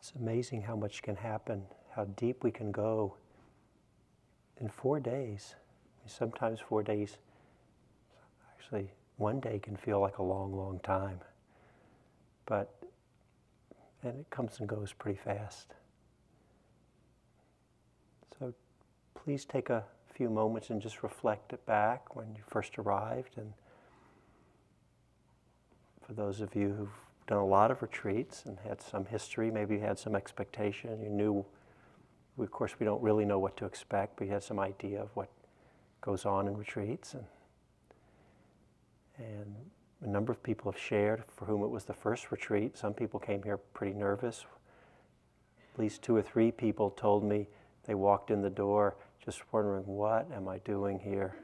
It's amazing how much can happen, how deep we can go in four days. Sometimes four days, actually, one day can feel like a long, long time. But, and it comes and goes pretty fast. So please take a few moments and just reflect it back when you first arrived. And for those of you who've done a lot of retreats and had some history, maybe you had some expectation, you knew of course, we don't really know what to expect, but you had some idea of what goes on in retreats. And, and a number of people have shared for whom it was the first retreat. Some people came here pretty nervous. At least two or three people told me they walked in the door just wondering, what am I doing here?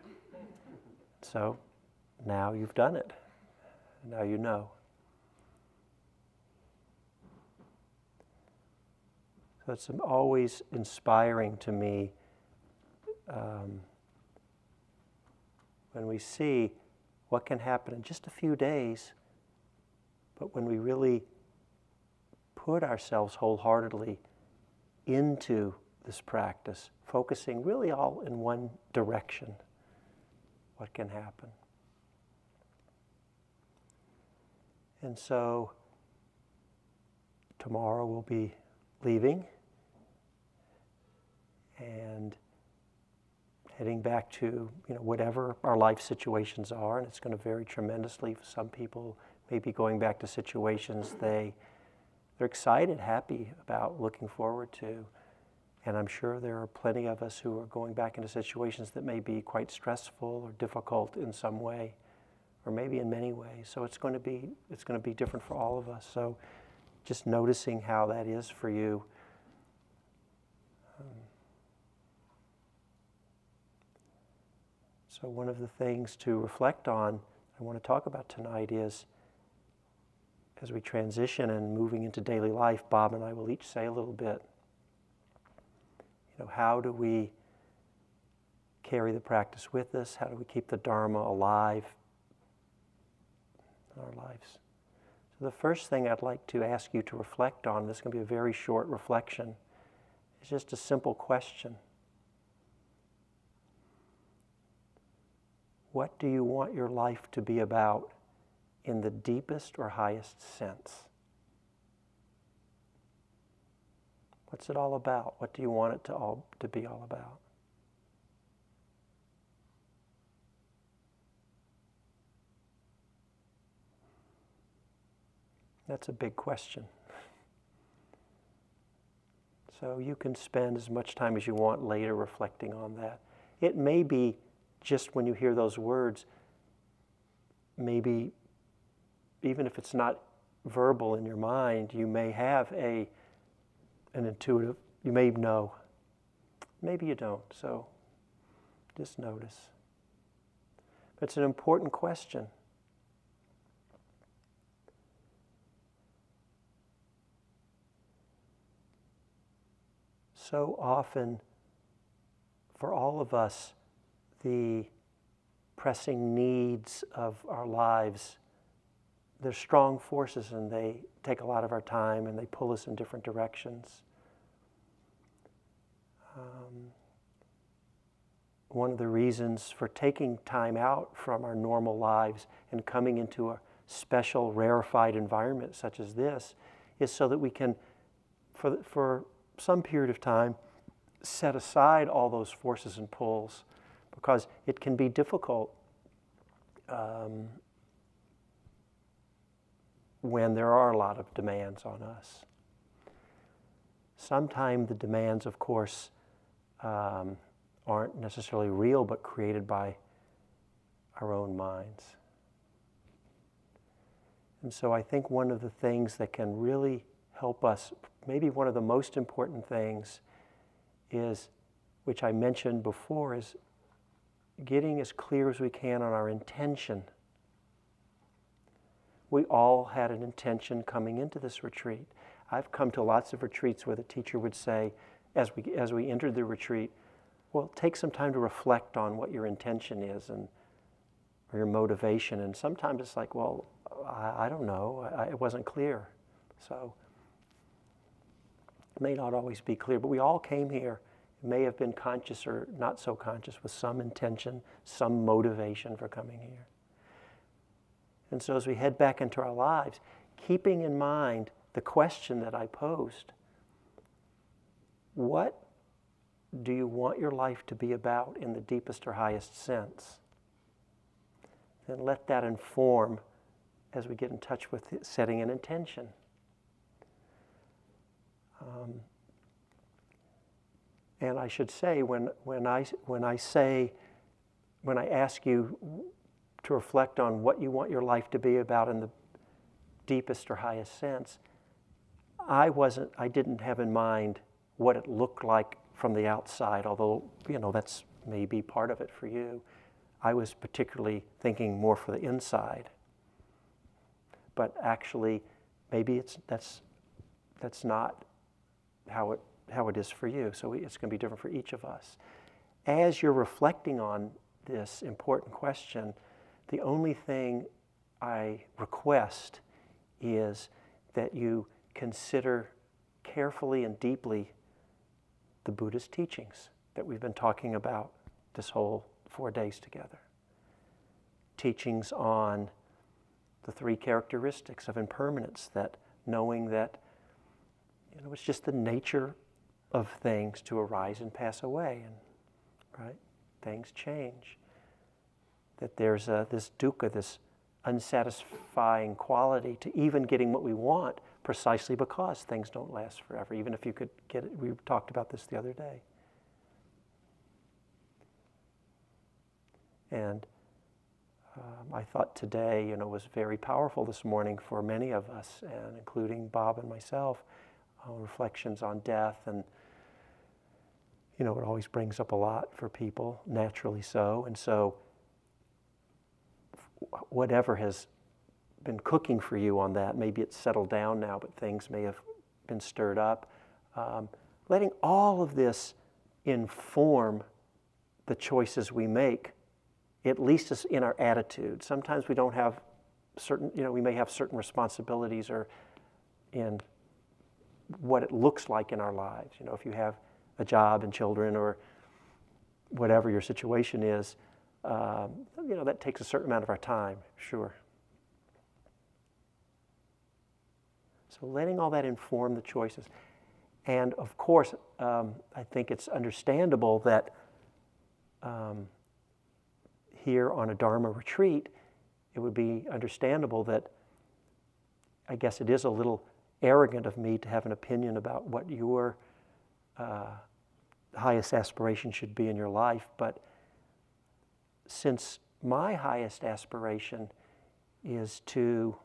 So now you've done it. Now you know. It's always inspiring to me um, when we see what can happen in just a few days, but when we really put ourselves wholeheartedly into this practice, focusing really all in one direction, what can happen. And so tomorrow we'll be leaving and heading back to you know whatever our life situations are, and it's going to vary tremendously. For some people, maybe going back to situations they they're excited, happy about, looking forward to. And I'm sure there are plenty of us who are going back into situations that may be quite stressful or difficult in some way, or maybe in many ways. So it's going to be it's going to be different for all of us. So just noticing how that is for you. So, one of the things to reflect on, I want to talk about tonight is as we transition and moving into daily life, Bob and I will each say a little bit. You know, how do we carry the practice with us? How do we keep the Dharma alive in our lives? So, the first thing I'd like to ask you to reflect on, this is going to be a very short reflection, is just a simple question. What do you want your life to be about in the deepest or highest sense? What's it all about? What do you want it to all to be all about? That's a big question. So you can spend as much time as you want later reflecting on that. It may be just when you hear those words, maybe even if it's not verbal in your mind, you may have a an intuitive, you may know. Maybe you don't, so just notice. It's an important question. So often, for all of us, the pressing needs of our lives, they're strong forces and they take a lot of our time and they pull us in different directions. Um, one of the reasons for taking time out from our normal lives and coming into a special, rarefied environment such as this is so that we can, for, for some period of time, set aside all those forces and pulls because it can be difficult um, when there are a lot of demands on us. Sometimes the demands, of course, um, aren't necessarily real but created by our own minds. And so I think one of the things that can really help us, maybe one of the most important things, is, which I mentioned before, is getting as clear as we can on our intention. We all had an intention coming into this retreat. I've come to lots of retreats where the teacher would say, as we, as we entered the retreat, well, take some time to reflect on what your intention is and or your motivation. And sometimes it's like, well, I, I don't know, I, it wasn't clear. So It may not always be clear, but we all came here, may have been conscious or not so conscious, with some intention, some motivation for coming here. And so as we head back into our lives, keeping in mind the question that I posed what do you want your life to be about in the deepest or highest sense? Then let that inform as we get in touch with setting an intention. Um, and I should say, when, when, I, when I say, when I ask you to reflect on what you want your life to be about in the deepest or highest sense, I wasn't, I didn't have in mind what it looked like from the outside, although, you know, that's maybe part of it for you. I was particularly thinking more for the inside. But actually, maybe it's, that's, that's not how it, how it is for you. So it's going to be different for each of us. As you're reflecting on this important question, the only thing I request is that you consider carefully and deeply the Buddhist teachings that we've been talking about this whole four days together. Teachings on the three characteristics of impermanence, that knowing that you know, it's just the nature of things to arise and pass away, and right, things change. That there's a, this dukkha, this unsatisfying quality to even getting what we want precisely because things don't last forever, even if you could get it. We talked about this the other day. And um, I thought today, you know, was very powerful this morning for many of us, and including Bob and myself, uh, reflections on death. And, you know, it always brings up a lot for people, naturally so. And so, whatever has been cooking for you on that. Maybe it's settled down now, but things may have been stirred up. Um, letting all of this inform the choices we make, at least in our attitude. Sometimes we don't have certain, you know, we may have certain responsibilities or in what it looks like in our lives. You know, if you have a job and children or whatever your situation is, um, you know, that takes a certain amount of our time, sure. So letting all that inform the choices. And of course, um, I think it's understandable that um, here on a Dharma retreat, it would be understandable that I guess it is a little arrogant of me to have an opinion about what your uh, highest aspiration should be in your life. But since my highest aspiration is to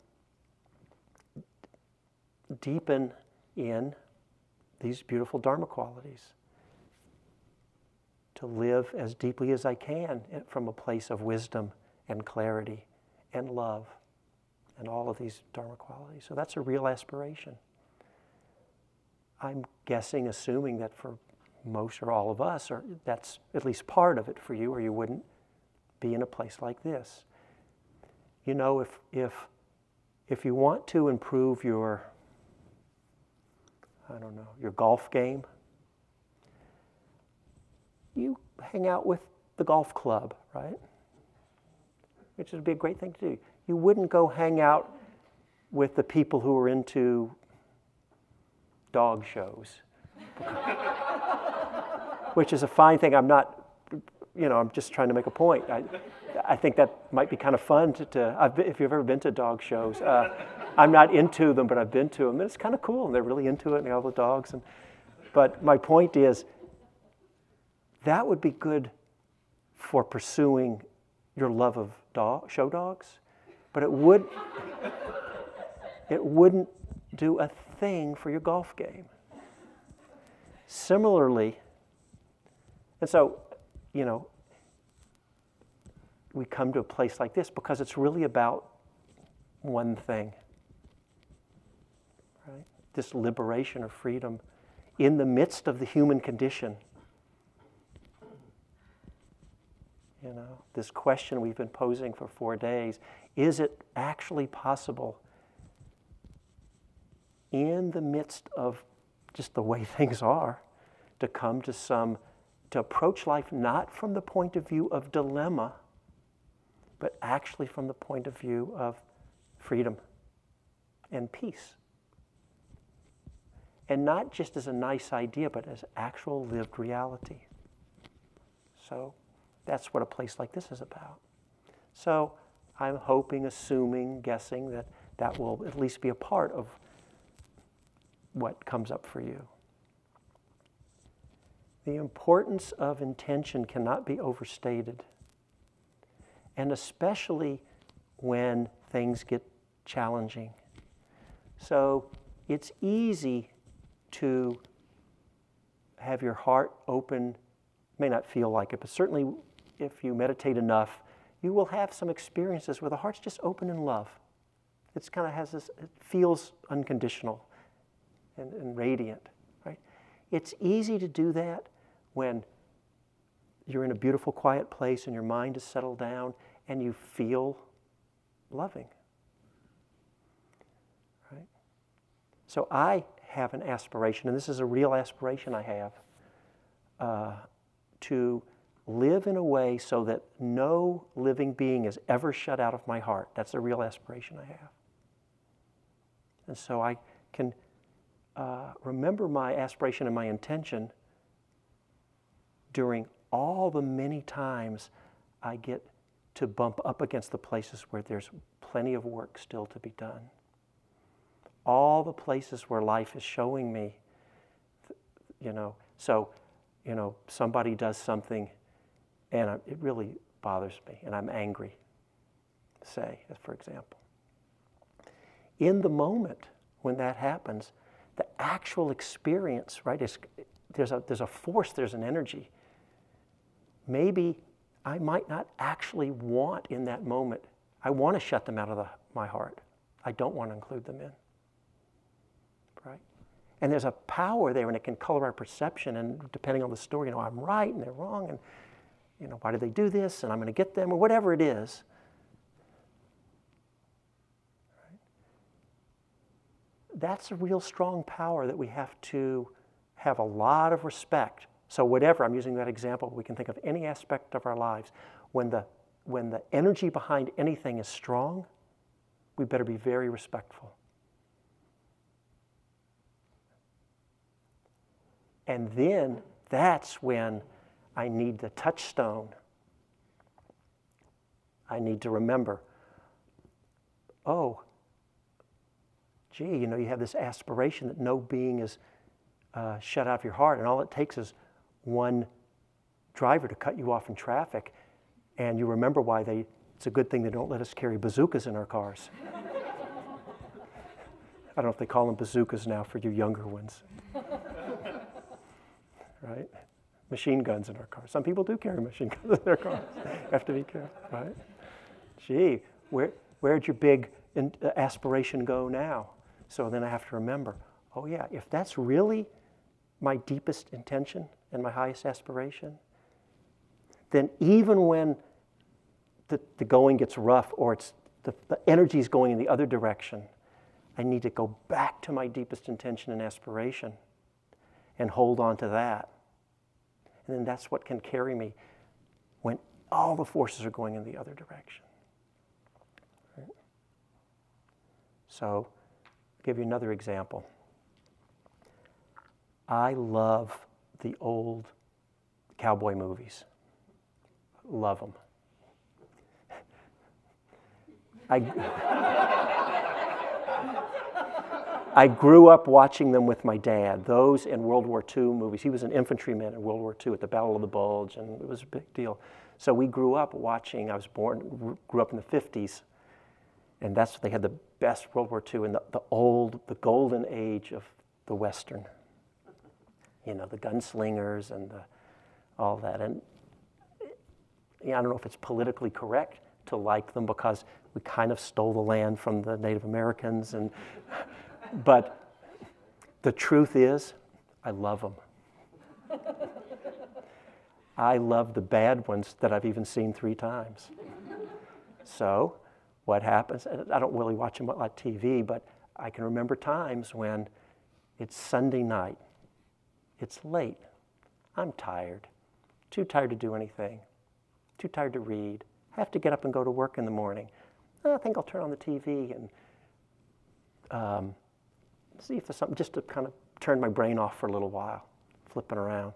deepen in these beautiful Dharma qualities. To live as deeply as I can from a place of wisdom and clarity and love and all of these Dharma qualities. So that's a real aspiration. I'm guessing, assuming that for most or all of us, or that's at least part of it for you, or you wouldn't be in a place like this. You know, if, if, if you want to improve your I don't know, your golf game, you hang out with the golf club, right? Which would be a great thing to do. You wouldn't go hang out with the people who are into dog shows, which is a fine thing. I'm not, you know, I'm just trying to make a point. I, I think that might be kind of fun to, to if you've ever been to dog shows. Uh, I'm not into them, but I've been to them. And it's kind of cool, and they're really into it, and they all the dogs. And, but my point is, that would be good for pursuing your love of dog, show dogs, but it would it wouldn't do a thing for your golf game. Similarly, and so, you know, we come to a place like this because it's really about one thing right this liberation or freedom in the midst of the human condition. You know, this question we've been posing for four days is it actually possible in the midst of just the way things are, to come to some, to approach life not from the point of view of dilemma, but actually from the point of view of freedom and peace. And not just as a nice idea, but as actual lived reality. So that's what a place like this is about. So I'm hoping, assuming, guessing that that will at least be a part of what comes up for you. The importance of intention cannot be overstated, and especially when things get challenging. So it's easy to have your heart open, may not feel like it, but certainly if you meditate enough, you will have some experiences where the heart's just open in love. It's kind of has this, it feels unconditional and, and radiant, right? It's easy to do that when you're in a beautiful, quiet place and your mind is settled down and you feel loving. Right? So I have an aspiration, and this is a real aspiration I have, uh, to live in a way so that no living being is ever shut out of my heart. That's a real aspiration I have. And so I can uh, remember my aspiration and my intention during all the many times I get to bump up against the places where there's plenty of work still to be done. All the places where life is showing me, you know, so, you know, somebody does something and it really bothers me and I'm angry, say, for example. In the moment when that happens, the actual experience, right, is, there's, a, there's a force, there's an energy. Maybe I might not actually want in that moment, I want to shut them out of the, my heart. I don't want to include them in. Right? And there's a power there, and it can color our perception. And depending on the story, you know, I'm right and they're wrong, and you know, why did they do this? And I'm going to get them, or whatever it is. That's a real strong power that we have to have a lot of respect. So, whatever, I'm using that example, we can think of any aspect of our lives. When the, when the energy behind anything is strong, we better be very respectful. And then that's when I need the touchstone. I need to remember oh, gee, you know, you have this aspiration that no being is uh, shut out of your heart, and all it takes is one driver to cut you off in traffic, and you remember why they. It's a good thing they don't let us carry bazookas in our cars. I don't know if they call them bazookas now for you younger ones. right? Machine guns in our cars. Some people do carry machine guns in their cars. have to be careful, right? Gee, where, where'd your big in, uh, aspiration go now? So then I have to remember oh, yeah, if that's really my deepest intention and my highest aspiration, then even when the, the going gets rough or it's the, the energy is going in the other direction, I need to go back to my deepest intention and aspiration and hold on to that. And then that's what can carry me when all the forces are going in the other direction. Right? So, give you another example. I love the old cowboy movies. Love them. I, I grew up watching them with my dad, those in World War II movies. He was an infantryman in World War II at the Battle of the Bulge, and it was a big deal. So we grew up watching, I was born, grew up in the 50s, and that's what they had the best World War II and the, the old, the golden age of the Western. You know, the gunslingers and the, all that. And yeah, I don't know if it's politically correct to like them because we kind of stole the land from the Native Americans. And, but the truth is, I love them. I love the bad ones that I've even seen three times. So what happens. I don't really watch them on TV, but I can remember times when It's Sunday night. It's late. I'm tired. Too tired to do anything. Too tired to read. I Have to get up and go to work in the morning. I think I'll turn on the TV and um, see if there's something just to kind of turn my brain off for a little while, flipping around.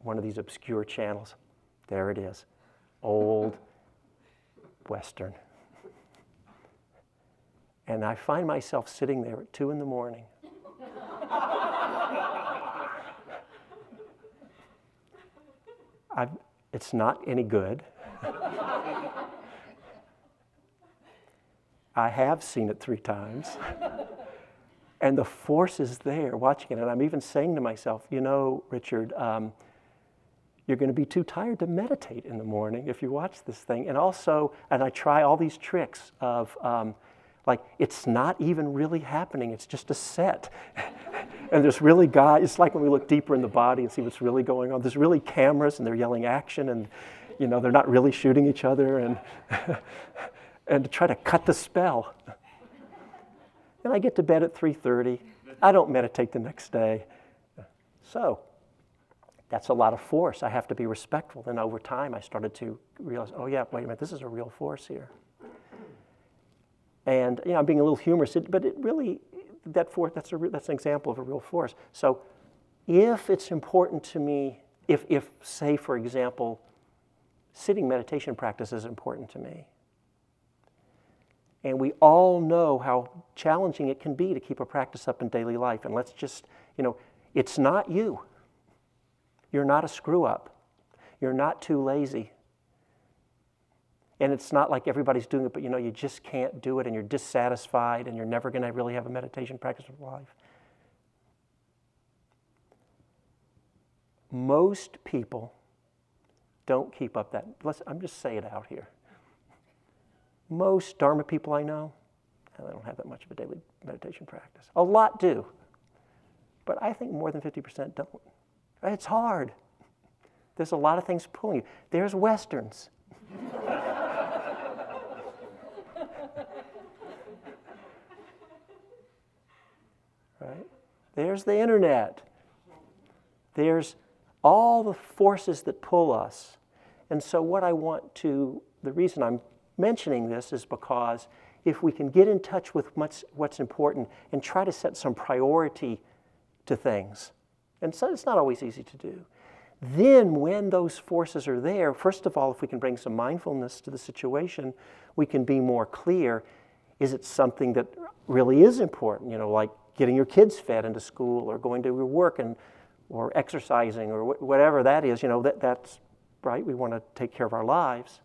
One of these obscure channels. There it is. Old Western. And I find myself sitting there at two in the morning. I've, it's not any good. I have seen it three times. and the force is there watching it. And I'm even saying to myself, you know, Richard, um, you're going to be too tired to meditate in the morning if you watch this thing. And also, and I try all these tricks of, um, like, it's not even really happening, it's just a set. and there's really guys, it's like when we look deeper in the body and see what's really going on. There's really cameras and they're yelling action and, you know, they're not really shooting each other. And and to try to cut the spell. And I get to bed at 3:30. I don't meditate the next day. So, that's a lot of force. I have to be respectful. And over time, I started to realize, oh yeah, wait a minute, this is a real force here. And you know, I'm being a little humorous, but it really that force that's a that's an example of a real force. So, if it's important to me, if if say for example, sitting meditation practice is important to me, and we all know how challenging it can be to keep a practice up in daily life. And let's just, you know, it's not you. You're not a screw up. You're not too lazy. And it's not like everybody's doing it, but you know, you just can't do it and you're dissatisfied and you're never going to really have a meditation practice of life. Most people don't keep up that. Let's, I'm just saying it out here. Most Dharma people I know, eh, they don't have that much of a daily meditation practice. A lot do, but I think more than 50% don't. It's hard. There's a lot of things pulling you. There's Westerns. right? There's the internet. There's all the forces that pull us. And so, what I want to, the reason I'm mentioning this is because if we can get in touch with what's, what's important and try to set some priority to things, and so it's not always easy to do, then when those forces are there, first of all, if we can bring some mindfulness to the situation, we can be more clear. Is it something that really is important? You know, like getting your kids fed into school or going to your work and or exercising or wh- whatever that is. You know, that, that's right. We want to take care of our lives.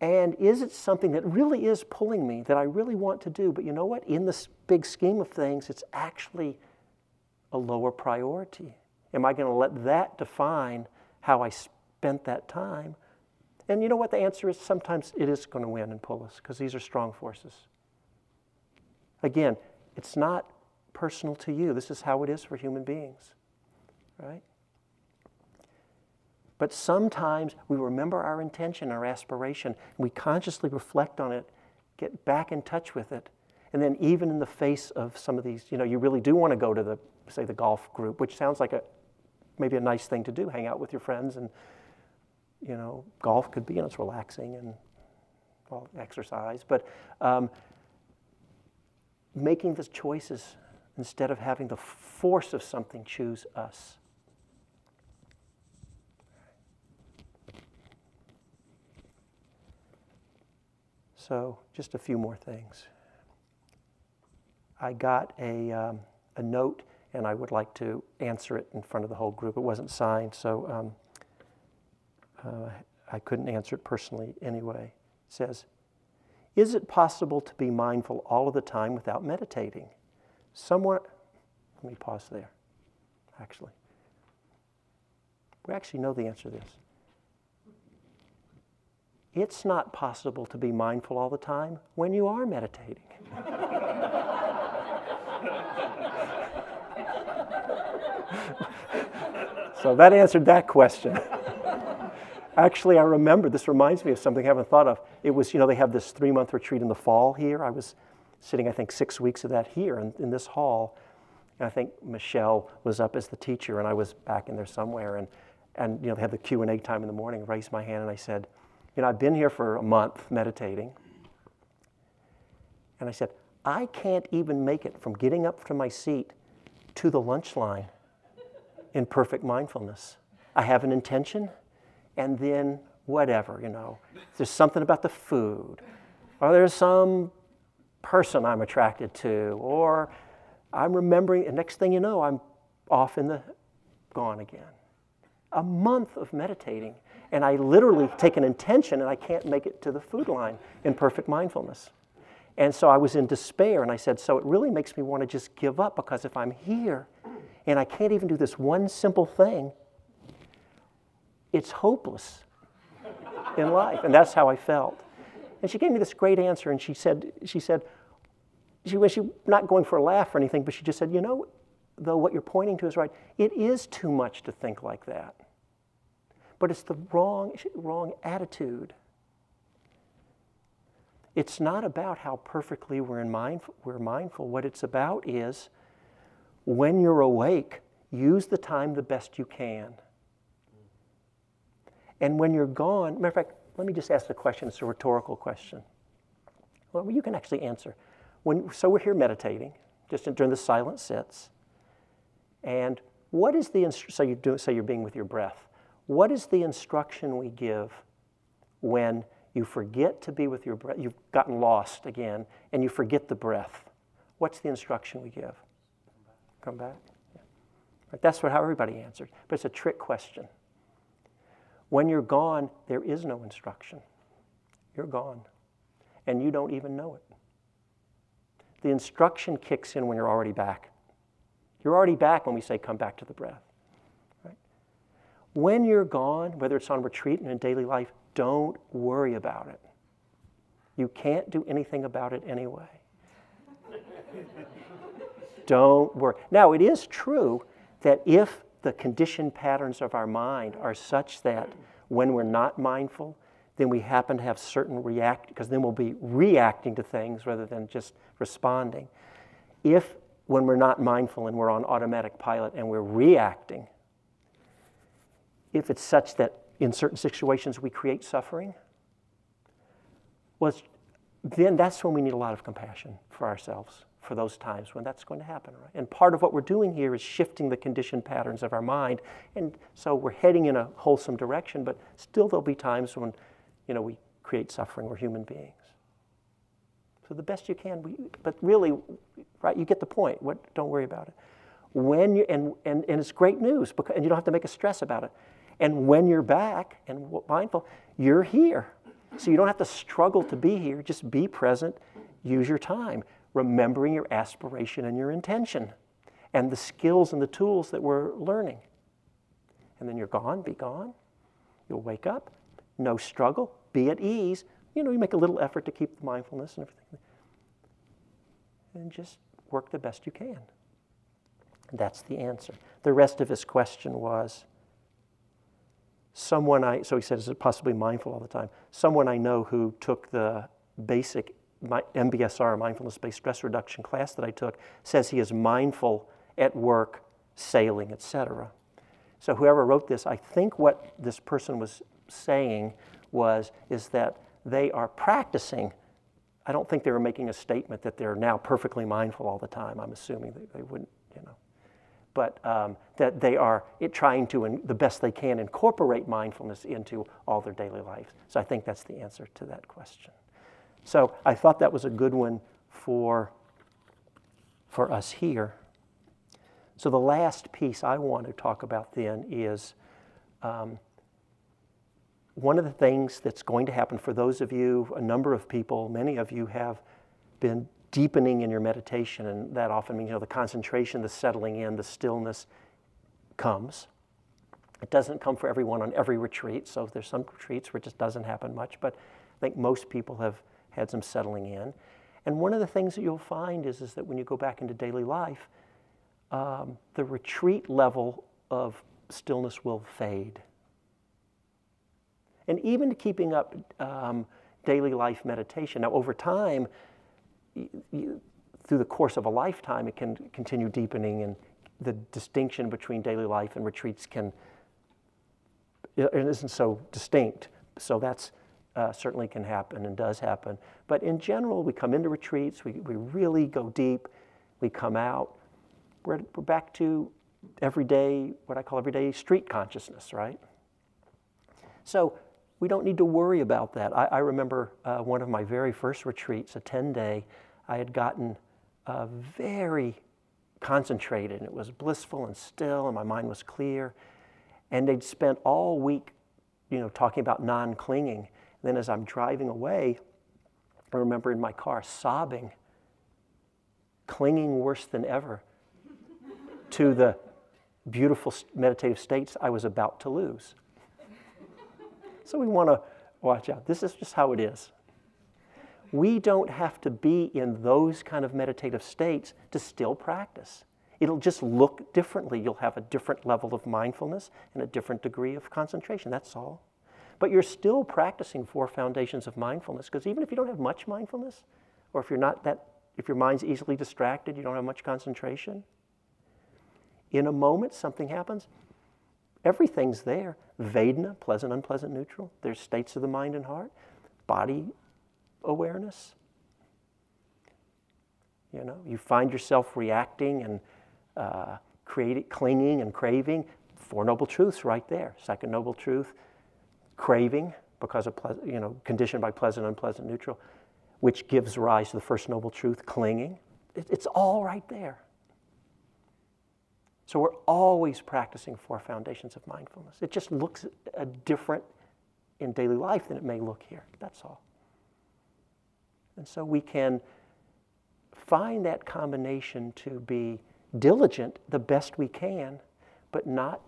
And is it something that really is pulling me, that I really want to do? But you know what? In this big scheme of things, it's actually a lower priority. Am I going to let that define how I spent that time? And you know what the answer is? Sometimes it is going to win and pull us because these are strong forces. Again, it's not personal to you. This is how it is for human beings, right? But sometimes we remember our intention, our aspiration, and we consciously reflect on it, get back in touch with it. And then, even in the face of some of these, you know, you really do want to go to the, say, the golf group, which sounds like a maybe a nice thing to do, hang out with your friends, and you know, golf could be, know, it's relaxing and well, exercise. But um, making the choices instead of having the force of something choose us. So, just a few more things. I got a, um, a note, and I would like to answer it in front of the whole group. It wasn't signed, so um, uh, I couldn't answer it personally anyway. It says, Is it possible to be mindful all of the time without meditating? Someone, let me pause there, actually. We actually know the answer to this it's not possible to be mindful all the time when you are meditating. so that answered that question. Actually, I remember, this reminds me of something I haven't thought of. It was, you know, they have this three month retreat in the fall here. I was sitting, I think, six weeks of that here in, in this hall. And I think Michelle was up as the teacher, and I was back in there somewhere. And, and you know, they had the Q&A time in the morning. I raised my hand, and I said, you know, I've been here for a month meditating. And I said, I can't even make it from getting up from my seat to the lunch line in perfect mindfulness. I have an intention, and then whatever, you know. There's something about the food, or there's some person I'm attracted to, or I'm remembering, and next thing you know, I'm off in the gone again. A month of meditating, and I literally take an intention and I can't make it to the food line in perfect mindfulness. And so I was in despair, and I said, So it really makes me want to just give up because if I'm here and I can't even do this one simple thing, it's hopeless in life. And that's how I felt. And she gave me this great answer, and she said, she said, she was she, not going for a laugh or anything, but she just said, you know, though what you're pointing to is right, it is too much to think like that. But it's the wrong, wrong attitude. It's not about how perfectly we're, in we're mindful. What it's about is when you're awake, use the time the best you can. And when you're gone, matter of fact, let me just ask the question. It's a rhetorical question. Well, you can actually answer. When, so we're here meditating, just during the silent sits. And what is the so you do say you're being with your breath? What is the instruction we give when you forget to be with your breath? You've gotten lost again, and you forget the breath. What's the instruction we give? Come back. Yeah. Right, that's what how everybody answered. But it's a trick question. When you're gone, there is no instruction. You're gone. And you don't even know it. The instruction kicks in when you're already back. You're already back when we say, come back to the breath. When you're gone, whether it's on retreat and in daily life, don't worry about it. You can't do anything about it anyway. don't worry. Now, it is true that if the conditioned patterns of our mind are such that when we're not mindful, then we happen to have certain react because then we'll be reacting to things rather than just responding. If when we're not mindful and we're on automatic pilot and we're reacting, if it's such that in certain situations we create suffering, well, then that's when we need a lot of compassion for ourselves for those times when that's going to happen. Right? And part of what we're doing here is shifting the conditioned patterns of our mind. And so we're heading in a wholesome direction, but still there'll be times when, you know, we create suffering. We're human beings. So the best you can, we, but really, right, you get the point. What, don't worry about it. When you, and, and, and it's great news, because, and you don't have to make a stress about it. And when you're back and mindful, you're here. So you don't have to struggle to be here. Just be present, use your time remembering your aspiration and your intention and the skills and the tools that we're learning. And then you're gone, be gone. You'll wake up, no struggle, be at ease. You know, you make a little effort to keep the mindfulness and everything. And just work the best you can. That's the answer. The rest of his question was someone I, so he it possibly mindful all the time? Someone I know who took the basic MBSR, mindfulness based stress reduction class that I took, says he is mindful at work, sailing, etc. So whoever wrote this, I think what this person was saying was is that they are practicing. I don't think they were making a statement that they're now perfectly mindful all the time. I'm assuming they, they wouldn't, you know. But um, that they are trying to, in, the best they can, incorporate mindfulness into all their daily lives. So I think that's the answer to that question. So I thought that was a good one for, for us here. So the last piece I want to talk about then is um, one of the things that's going to happen for those of you, a number of people, many of you have been deepening in your meditation, and that often means you know the concentration, the settling in, the stillness comes. It doesn't come for everyone on every retreat, so there's some retreats where it just doesn't happen much, but I think most people have had some settling in. And one of the things that you'll find is, is that when you go back into daily life, um, the retreat level of stillness will fade. And even keeping up um, daily life meditation. Now, over time, you, through the course of a lifetime, it can continue deepening, and the distinction between daily life and retreats can it isn't so distinct. So that's uh, certainly can happen and does happen. But in general, we come into retreats, we, we really go deep, we come out, we're, we're back to everyday, what I call everyday street consciousness, right? So we don't need to worry about that. I, I remember uh, one of my very first retreats, a 10 day, I had gotten uh, very concentrated and it was blissful and still and my mind was clear. And they'd spent all week, you know, talking about non clinging. Then as I'm driving away, I remember in my car sobbing, clinging worse than ever to the beautiful meditative states I was about to lose. So we want to watch out. This is just how it is. We don't have to be in those kind of meditative states to still practice. It'll just look differently. You'll have a different level of mindfulness and a different degree of concentration. That's all. But you're still practicing four foundations of mindfulness because even if you don't have much mindfulness, or if you're not that, if your mind's easily distracted, you don't have much concentration, in a moment something happens, everything's there. Vedana, pleasant, unpleasant, neutral. There's states of the mind and heart. Body awareness. You know, you find yourself reacting and uh, creating, clinging and craving. Four noble truths right there. Second noble truth, craving because of you know conditioned by pleasant, unpleasant, neutral, which gives rise to the first noble truth, clinging. It, it's all right there. So we're always practicing four foundations of mindfulness. It just looks different in daily life than it may look here. That's all. And so we can find that combination to be diligent the best we can, but not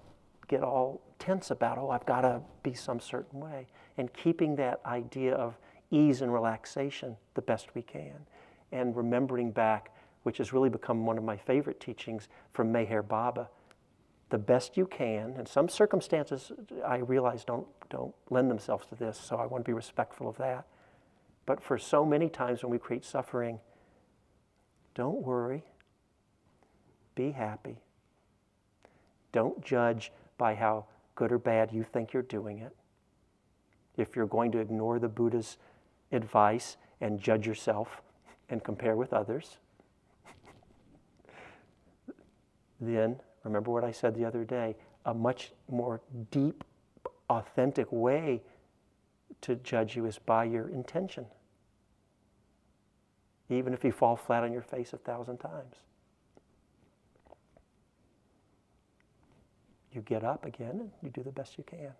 get all tense about, oh, I've got to be some certain way. And keeping that idea of ease and relaxation the best we can. And remembering back, which has really become one of my favorite teachings from Meher Baba, the best you can. And some circumstances I realize don't, don't lend themselves to this, so I want to be respectful of that. But for so many times when we create suffering, don't worry. Be happy. Don't judge by how good or bad you think you're doing it. If you're going to ignore the Buddha's advice and judge yourself and compare with others, then remember what I said the other day a much more deep, authentic way to judge you is by your intention even if you fall flat on your face a thousand times. You get up again and you do the best you can.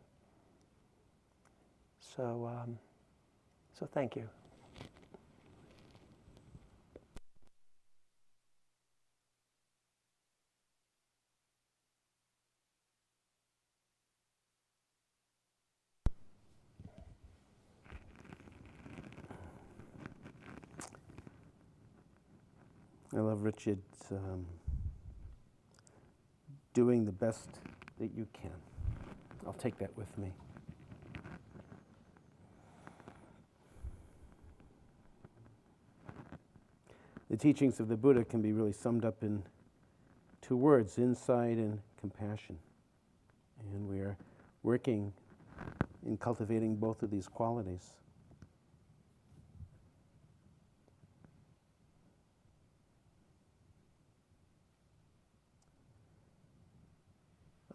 So, um, so thank you. Richard um, doing the best that you can. I'll take that with me. The teachings of the Buddha can be really summed up in two words insight and compassion. And we are working in cultivating both of these qualities.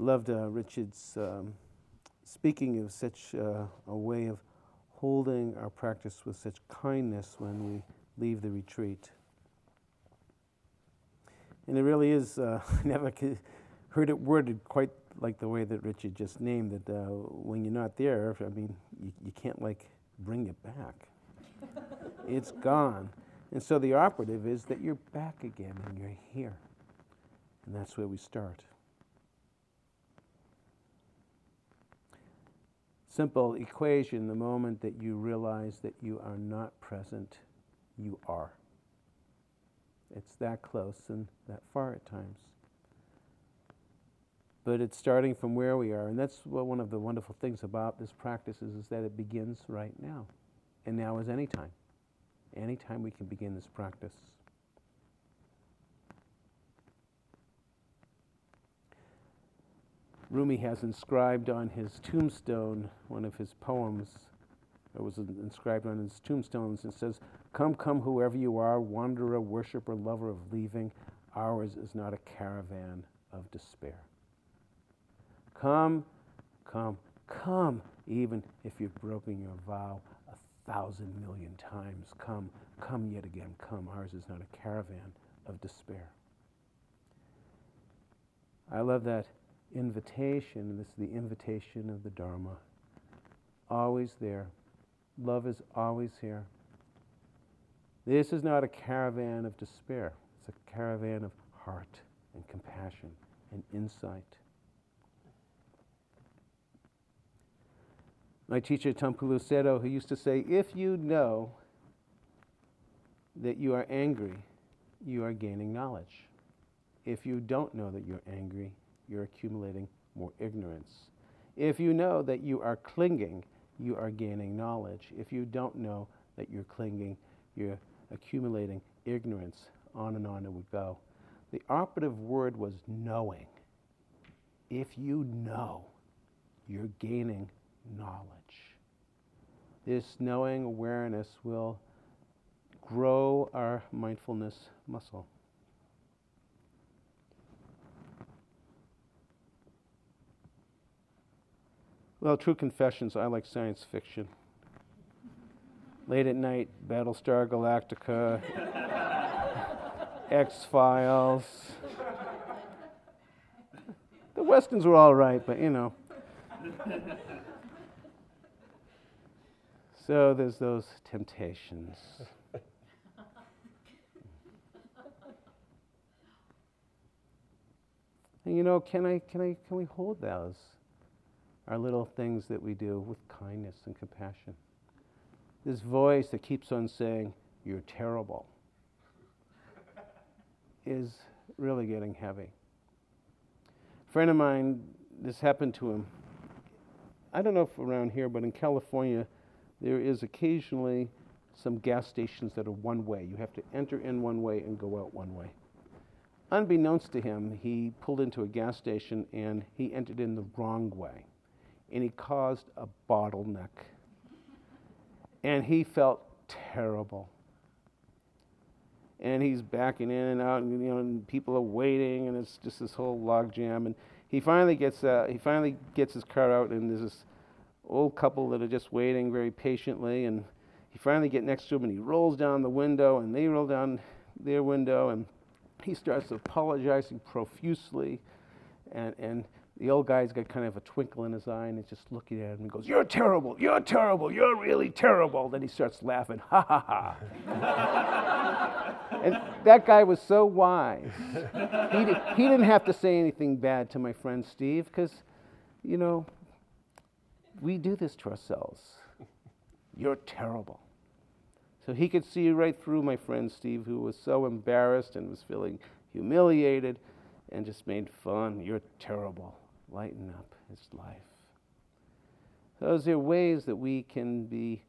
Loved uh, Richard's um, speaking of such uh, a way of holding our practice with such kindness when we leave the retreat. And it really is, uh, I never heard it worded quite like the way that Richard just named it. Uh, when you're not there, I mean, you, you can't like bring it back. it's gone. And so the operative is that you're back again and you're here. And that's where we start. Simple equation the moment that you realize that you are not present, you are. It's that close and that far at times. But it's starting from where we are. And that's one of the wonderful things about this practice is, is that it begins right now. And now is any time. Any time we can begin this practice. Rumi has inscribed on his tombstone one of his poems. It was inscribed on his tombstones. and says, Come, come, whoever you are, wanderer, worshiper, lover of leaving, ours is not a caravan of despair. Come, come, come, even if you've broken your vow a thousand million times. Come, come yet again, come. Ours is not a caravan of despair. I love that invitation, this is the invitation of the Dharma. Always there. Love is always here. This is not a caravan of despair, it's a caravan of heart and compassion and insight. My teacher, Taungpulu Sayadaw, who used to say, If you know that you are angry, you are gaining knowledge. If you don't know that you're angry, you're accumulating more ignorance. If you know that you are clinging, you are gaining knowledge. If you don't know that you're clinging, you're accumulating ignorance. On and on it would go. The operative word was knowing. If you know, you're gaining knowledge. This knowing awareness will grow our mindfulness muscle. Well, true confessions, I like science fiction. Late at night, Battlestar Galactica, X Files. The westerns were all right, but you know. So there's those temptations. and you know, can I can I can we hold those? Our little things that we do with kindness and compassion. This voice that keeps on saying, You're terrible, is really getting heavy. A friend of mine, this happened to him. I don't know if around here, but in California, there is occasionally some gas stations that are one way. You have to enter in one way and go out one way. Unbeknownst to him, he pulled into a gas station and he entered in the wrong way and he caused a bottleneck. And he felt terrible. And he's backing in and out, and, you know, and people are waiting, and it's just this whole logjam. And he finally gets uh, he finally gets his car out, and there's this old couple that are just waiting very patiently. And he finally gets next to him, and he rolls down the window, and they roll down their window, and he starts apologizing profusely, and and the old guy's got kind of a twinkle in his eye and he's just looking at him and goes, You're terrible, you're terrible, you're really terrible. Then he starts laughing, ha ha ha. and that guy was so wise. He, did, he didn't have to say anything bad to my friend Steve because, you know, we do this to ourselves. You're terrible. So he could see right through my friend Steve, who was so embarrassed and was feeling humiliated and just made fun. You're terrible lighten up his life. Those are ways that we can be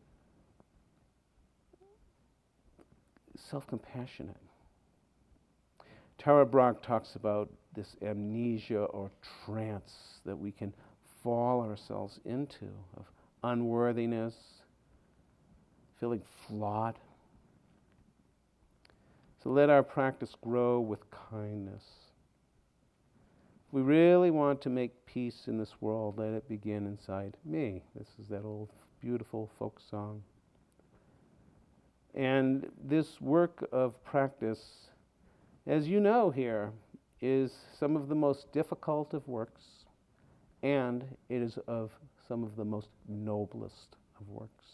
self compassionate. Tara Brach talks about this amnesia or trance that we can fall ourselves into of unworthiness, feeling flawed. So let our practice grow with kindness we really want to make peace in this world, let it begin inside me. This is that old beautiful folk song. And this work of practice, as you know here, is some of the most difficult of works, and it is of some of the most noblest of works.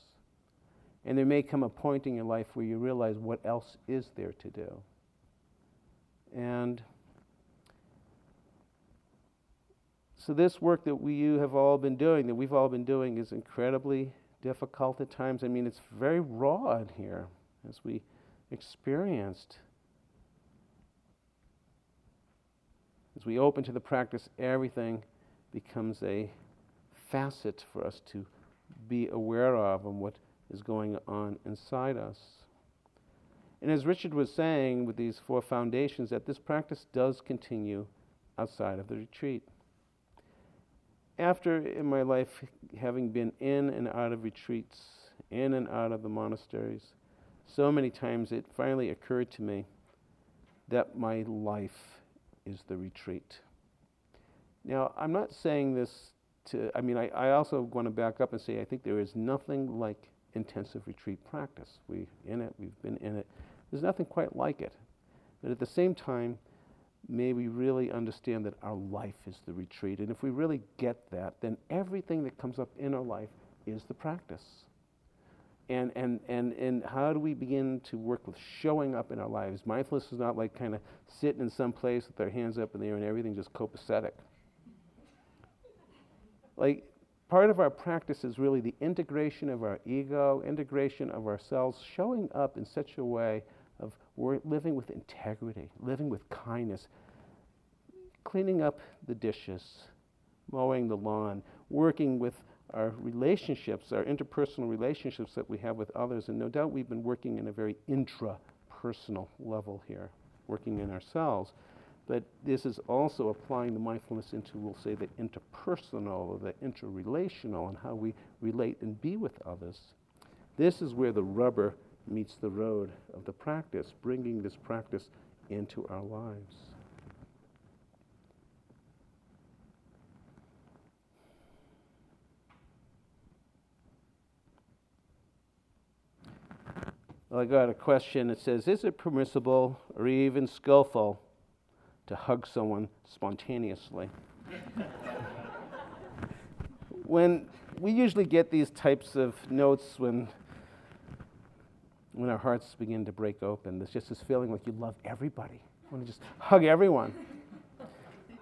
And there may come a point in your life where you realize what else is there to do. And So, this work that we have all been doing, that we've all been doing, is incredibly difficult at times. I mean, it's very raw in here as we experienced. As we open to the practice, everything becomes a facet for us to be aware of and what is going on inside us. And as Richard was saying with these four foundations, that this practice does continue outside of the retreat. After in my life having been in and out of retreats, in and out of the monasteries, so many times it finally occurred to me that my life is the retreat. Now, I'm not saying this to, I mean, I, I also want to back up and say I think there is nothing like intensive retreat practice. We're in it, we've been in it. There's nothing quite like it. But at the same time, may we really understand that our life is the retreat. And if we really get that, then everything that comes up in our life is the practice. And, and, and, and how do we begin to work with showing up in our lives? Mindfulness is not like kind of sitting in some place with our hands up in the air and everything just copacetic. Like, part of our practice is really the integration of our ego, integration of ourselves, showing up in such a way of living with integrity, living with kindness, cleaning up the dishes, mowing the lawn, working with our relationships, our interpersonal relationships that we have with others. And no doubt we've been working in a very intrapersonal level here, working in ourselves. But this is also applying the mindfulness into, we'll say, the interpersonal or the interrelational and how we relate and be with others. This is where the rubber meets the road of the practice, bringing this practice into our lives. Well, I got a question that says Is it permissible or even skillful to hug someone spontaneously? when we usually get these types of notes when when our hearts begin to break open. There's just this feeling like you love everybody. You want to just hug everyone.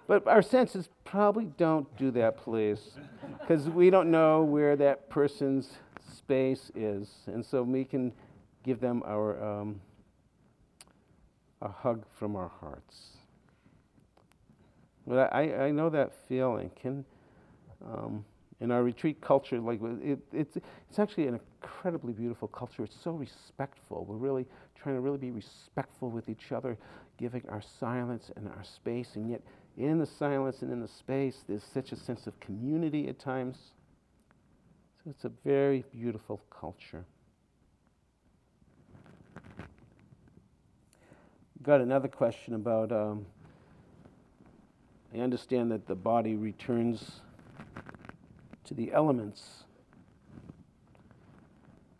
But our senses probably don't do that, please, because we don't know where that person's space is. And so we can give them our um, a hug from our hearts. But I, I know that feeling. Can um, in our retreat culture, like it, it's it's actually an incredibly beautiful culture. It's so respectful. We're really trying to really be respectful with each other, giving our silence and our space, and yet in the silence and in the space, there's such a sense of community at times. So it's a very beautiful culture. got another question about. Um, I understand that the body returns to the elements,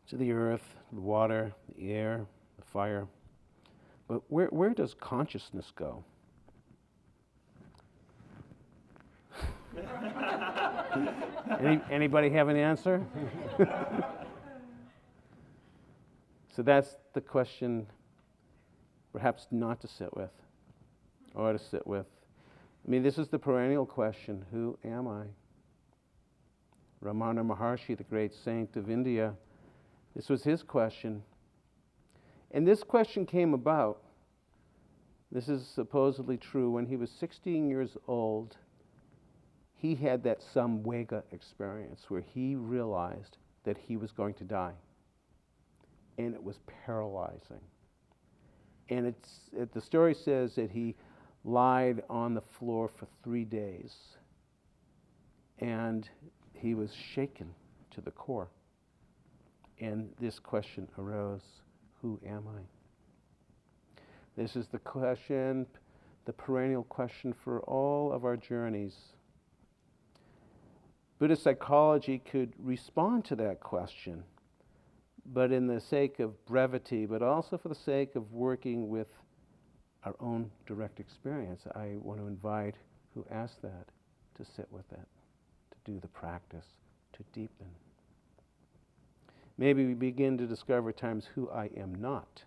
to the earth, the water, the air, the fire. But where, where does consciousness go? Any, anybody have an answer? so that's the question perhaps not to sit with or to sit with. I mean, this is the perennial question who am I? Ramana Maharshi, the great saint of India, this was his question. And this question came about, this is supposedly true, when he was 16 years old. He had that samvega experience where he realized that he was going to die. And it was paralyzing. And it's, it, the story says that he lied on the floor for three days. And he was shaken to the core. And this question arose Who am I? This is the question, the perennial question for all of our journeys. Buddhist psychology could respond to that question but in the sake of brevity, but also for the sake of working with our own direct experience, I want to invite who asked that to sit with it, to do the practice, to deepen. Maybe we begin to discover times who I am not.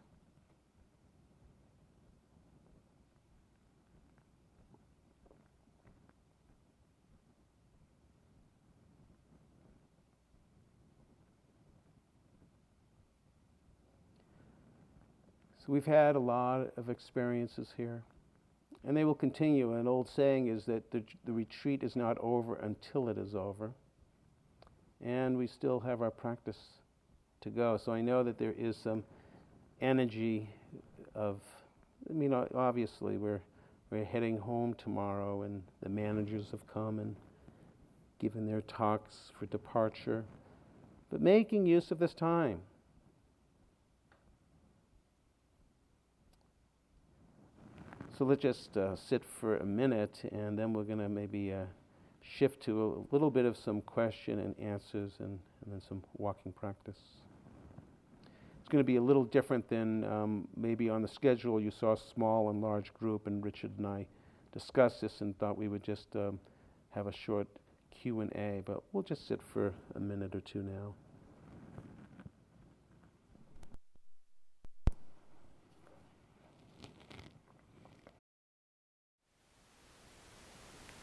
So we've had a lot of experiences here, and they will continue. An old saying is that the, the retreat is not over until it is over, and we still have our practice to go. So I know that there is some energy of, I mean, obviously, we're, we're heading home tomorrow, and the managers have come and given their talks for departure, but making use of this time. So let's just uh, sit for a minute, and then we're going to maybe uh, shift to a little bit of some question and answers and, and then some walking practice. It's going to be a little different than um, maybe on the schedule you saw a small and large group, and Richard and I discussed this and thought we would just um, have a short Q&A, but we'll just sit for a minute or two now.